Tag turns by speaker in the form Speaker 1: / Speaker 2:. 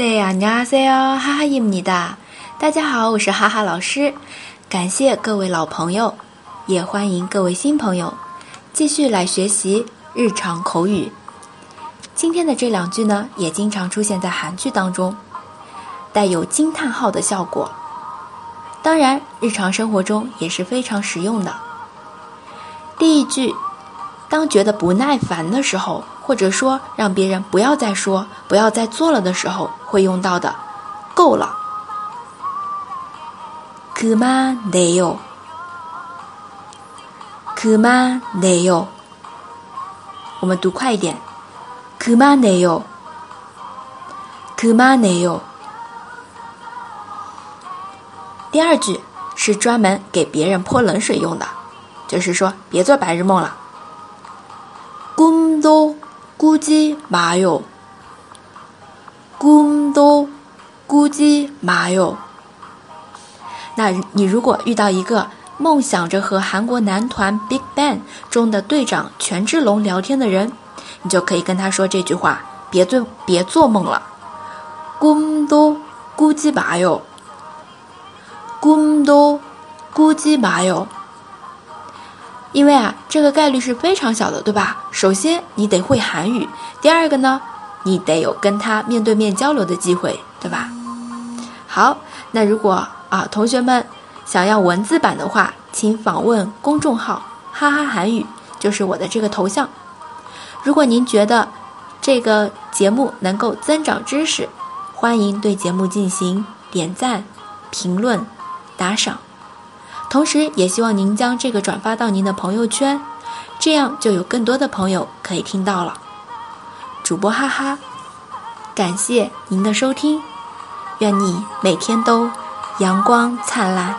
Speaker 1: 对呀，你好，C 哦，哈哈伊姆尼达，大家好，我是哈哈老师，感谢各位老朋友，也欢迎各位新朋友继续来学习日常口语。今天的这两句呢，也经常出现在韩剧当中，带有惊叹号的效果。当然，日常生活中也是非常实用的。第一句，当觉得不耐烦的时候。或者说，让别人不要再说、不要再做了的时候会用到的，够了。그만해 요， 그만해 요。 我们读快一点，그만해 요， 그만해 요。 第二句是专门给别人泼冷水用的，就是说别做白日梦了。 꿈도估计마 요， 꿈도꾸지마 요。 那你如果遇到一个梦想着和韩国男团 Big Bang 中的队长权志龙聊天的人，你就可以跟他说这句话：别做别做梦了，꿈도꾸지마 요， 꿈도꾸지마 요。 因为啊，这个概率是非常小的，对吧？首先你得会韩语，第二个呢，你得有跟他面对面交流的机会，对吧？好，那如果啊，同学们想要文字版的话，请访问公众号“哈哈韩语”，就是我的这个头像。如果您觉得这个节目能够增长知识，欢迎对节目进行点赞、评论、打赏。同时，也希望您将这个转发到您的朋友圈，这样就有更多的朋友可以听到了。主播哈哈，感谢您的收听，愿你每天都阳光灿烂。